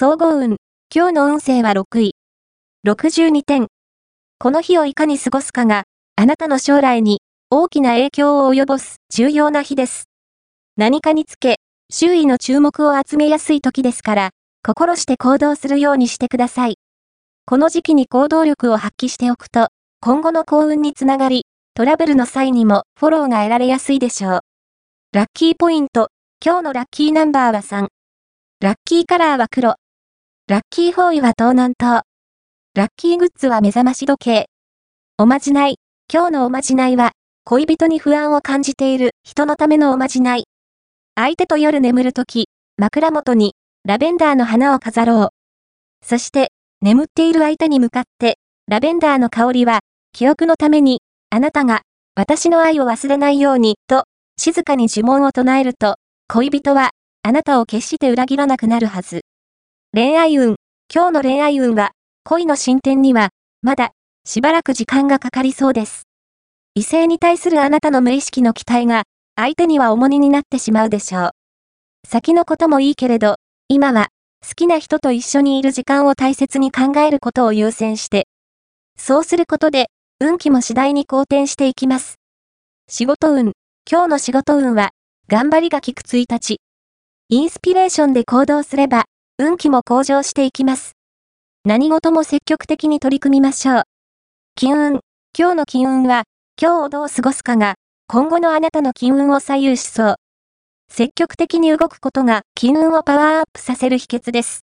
総合運。今日の運勢は6位。62点。この日をいかに過ごすかが、あなたの将来に大きな影響を及ぼす重要な日です。何かにつけ、周囲の注目を集めやすい時ですから、心して行動するようにしてください。この時期に行動力を発揮しておくと、今後の幸運につながり、トラブルの際にもフォローが得られやすいでしょう。ラッキーポイント。今日のラッキーナンバーは3。ラッキーカラーは黒。ラッキーフォーイは東南東。ラッキーグッズは目覚まし時計。おまじない。今日のおまじないは、恋人に不安を感じている人のためのおまじない。相手と夜眠るとき、枕元にラベンダーの花を飾ろう。そして、眠っている相手に向かって、ラベンダーの香りは、記憶のために、あなたが、私の愛を忘れないように、と、静かに呪文を唱えると、恋人は、あなたを決して裏切らなくなるはず。恋愛運。今日の恋愛運は、恋の進展には、まだ、しばらく時間がかかりそうです。異性に対するあなたの無意識の期待が、相手には重荷になってしまうでしょう。先のこともいいけれど、今は、好きな人と一緒にいる時間を大切に考えることを優先して、そうすることで、運気も次第に好転していきます。仕事運。今日の仕事運は、頑張りが効く1日。インスピレーションで行動すれば、運気も向上していきます。何事も積極的に取り組みましょう。金運。今日の金運は、今日をどう過ごすかが、今後のあなたの金運を左右しそう。積極的に動くことが金運をパワーアップさせる秘訣です。